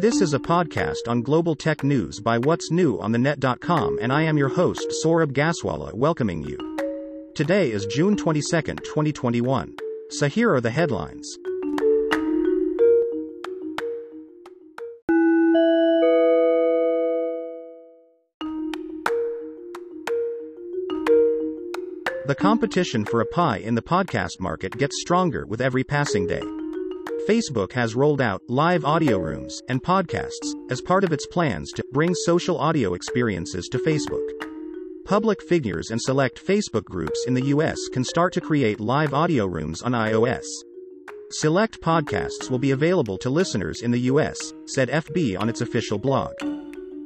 This is a podcast on global tech news by What's New on the Net.com, and I am your host, Saurabh Gaswala, welcoming you. Today is June 22, 2021. So here are the headlines. The competition for a pie in the podcast market gets stronger with every passing day. Facebook has rolled out live audio rooms and podcasts as part of its plans to bring social audio experiences to Facebook. Public figures and select Facebook groups in the US can start to create live audio rooms on iOS. Select podcasts will be available to listeners in the US, said FB on its official blog.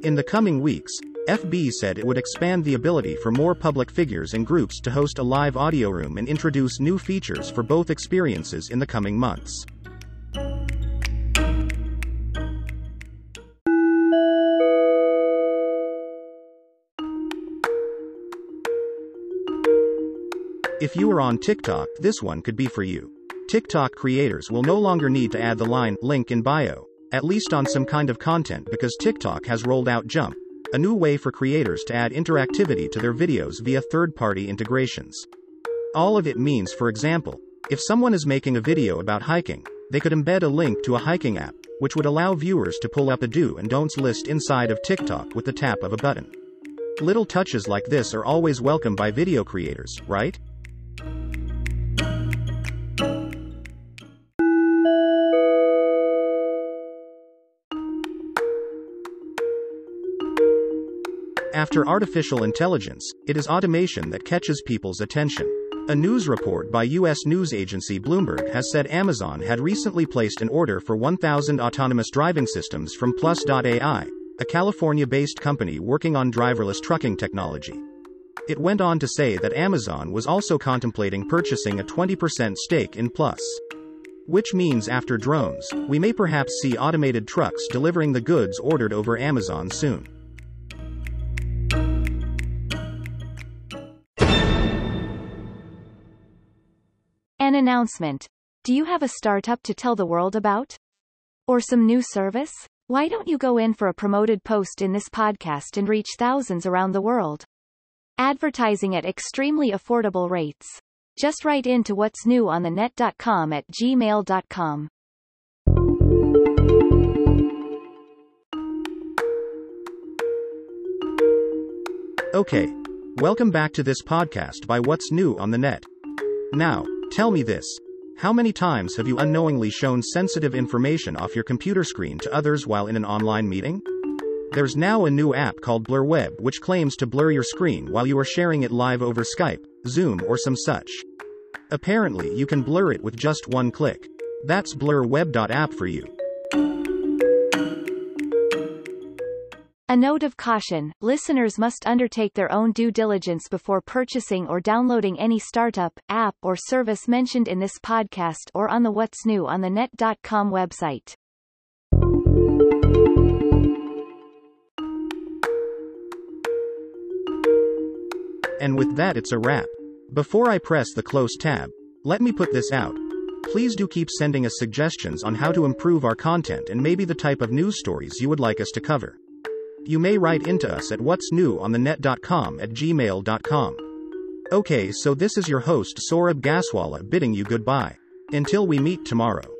In the coming weeks, FB said it would expand the ability for more public figures and groups to host a live audio room and introduce new features for both experiences in the coming months. If you are on TikTok, this one could be for you. TikTok creators will no longer need to add the line link in bio, at least on some kind of content because TikTok has rolled out Jump, a new way for creators to add interactivity to their videos via third party integrations. All of it means, for example, if someone is making a video about hiking, they could embed a link to a hiking app, which would allow viewers to pull up a do and don'ts list inside of TikTok with the tap of a button. Little touches like this are always welcome by video creators, right? After artificial intelligence, it is automation that catches people's attention. A news report by U.S. news agency Bloomberg has said Amazon had recently placed an order for 1,000 autonomous driving systems from Plus.ai, a California based company working on driverless trucking technology. It went on to say that Amazon was also contemplating purchasing a 20% stake in Plus. Which means after drones, we may perhaps see automated trucks delivering the goods ordered over Amazon soon. An announcement. Do you have a startup to tell the world about? Or some new service? Why don't you go in for a promoted post in this podcast and reach thousands around the world? Advertising at extremely affordable rates. Just write into what's new on the net.com at gmail.com. Okay. Welcome back to this podcast by What's New on the Net. Now, tell me this. How many times have you unknowingly shown sensitive information off your computer screen to others while in an online meeting? There's now a new app called Blur Web which claims to blur your screen while you are sharing it live over Skype, Zoom, or some such. Apparently, you can blur it with just one click. That's blurweb.app for you. A note of caution, listeners must undertake their own due diligence before purchasing or downloading any startup, app or service mentioned in this podcast or on the What's New on the Net.com website. And with that it's a wrap. Before I press the close tab, let me put this out. Please do keep sending us suggestions on how to improve our content and maybe the type of news stories you would like us to cover. You may write into us at what's new on the net.com at gmail.com. Okay, so this is your host Saurabh Gaswala bidding you goodbye. Until we meet tomorrow.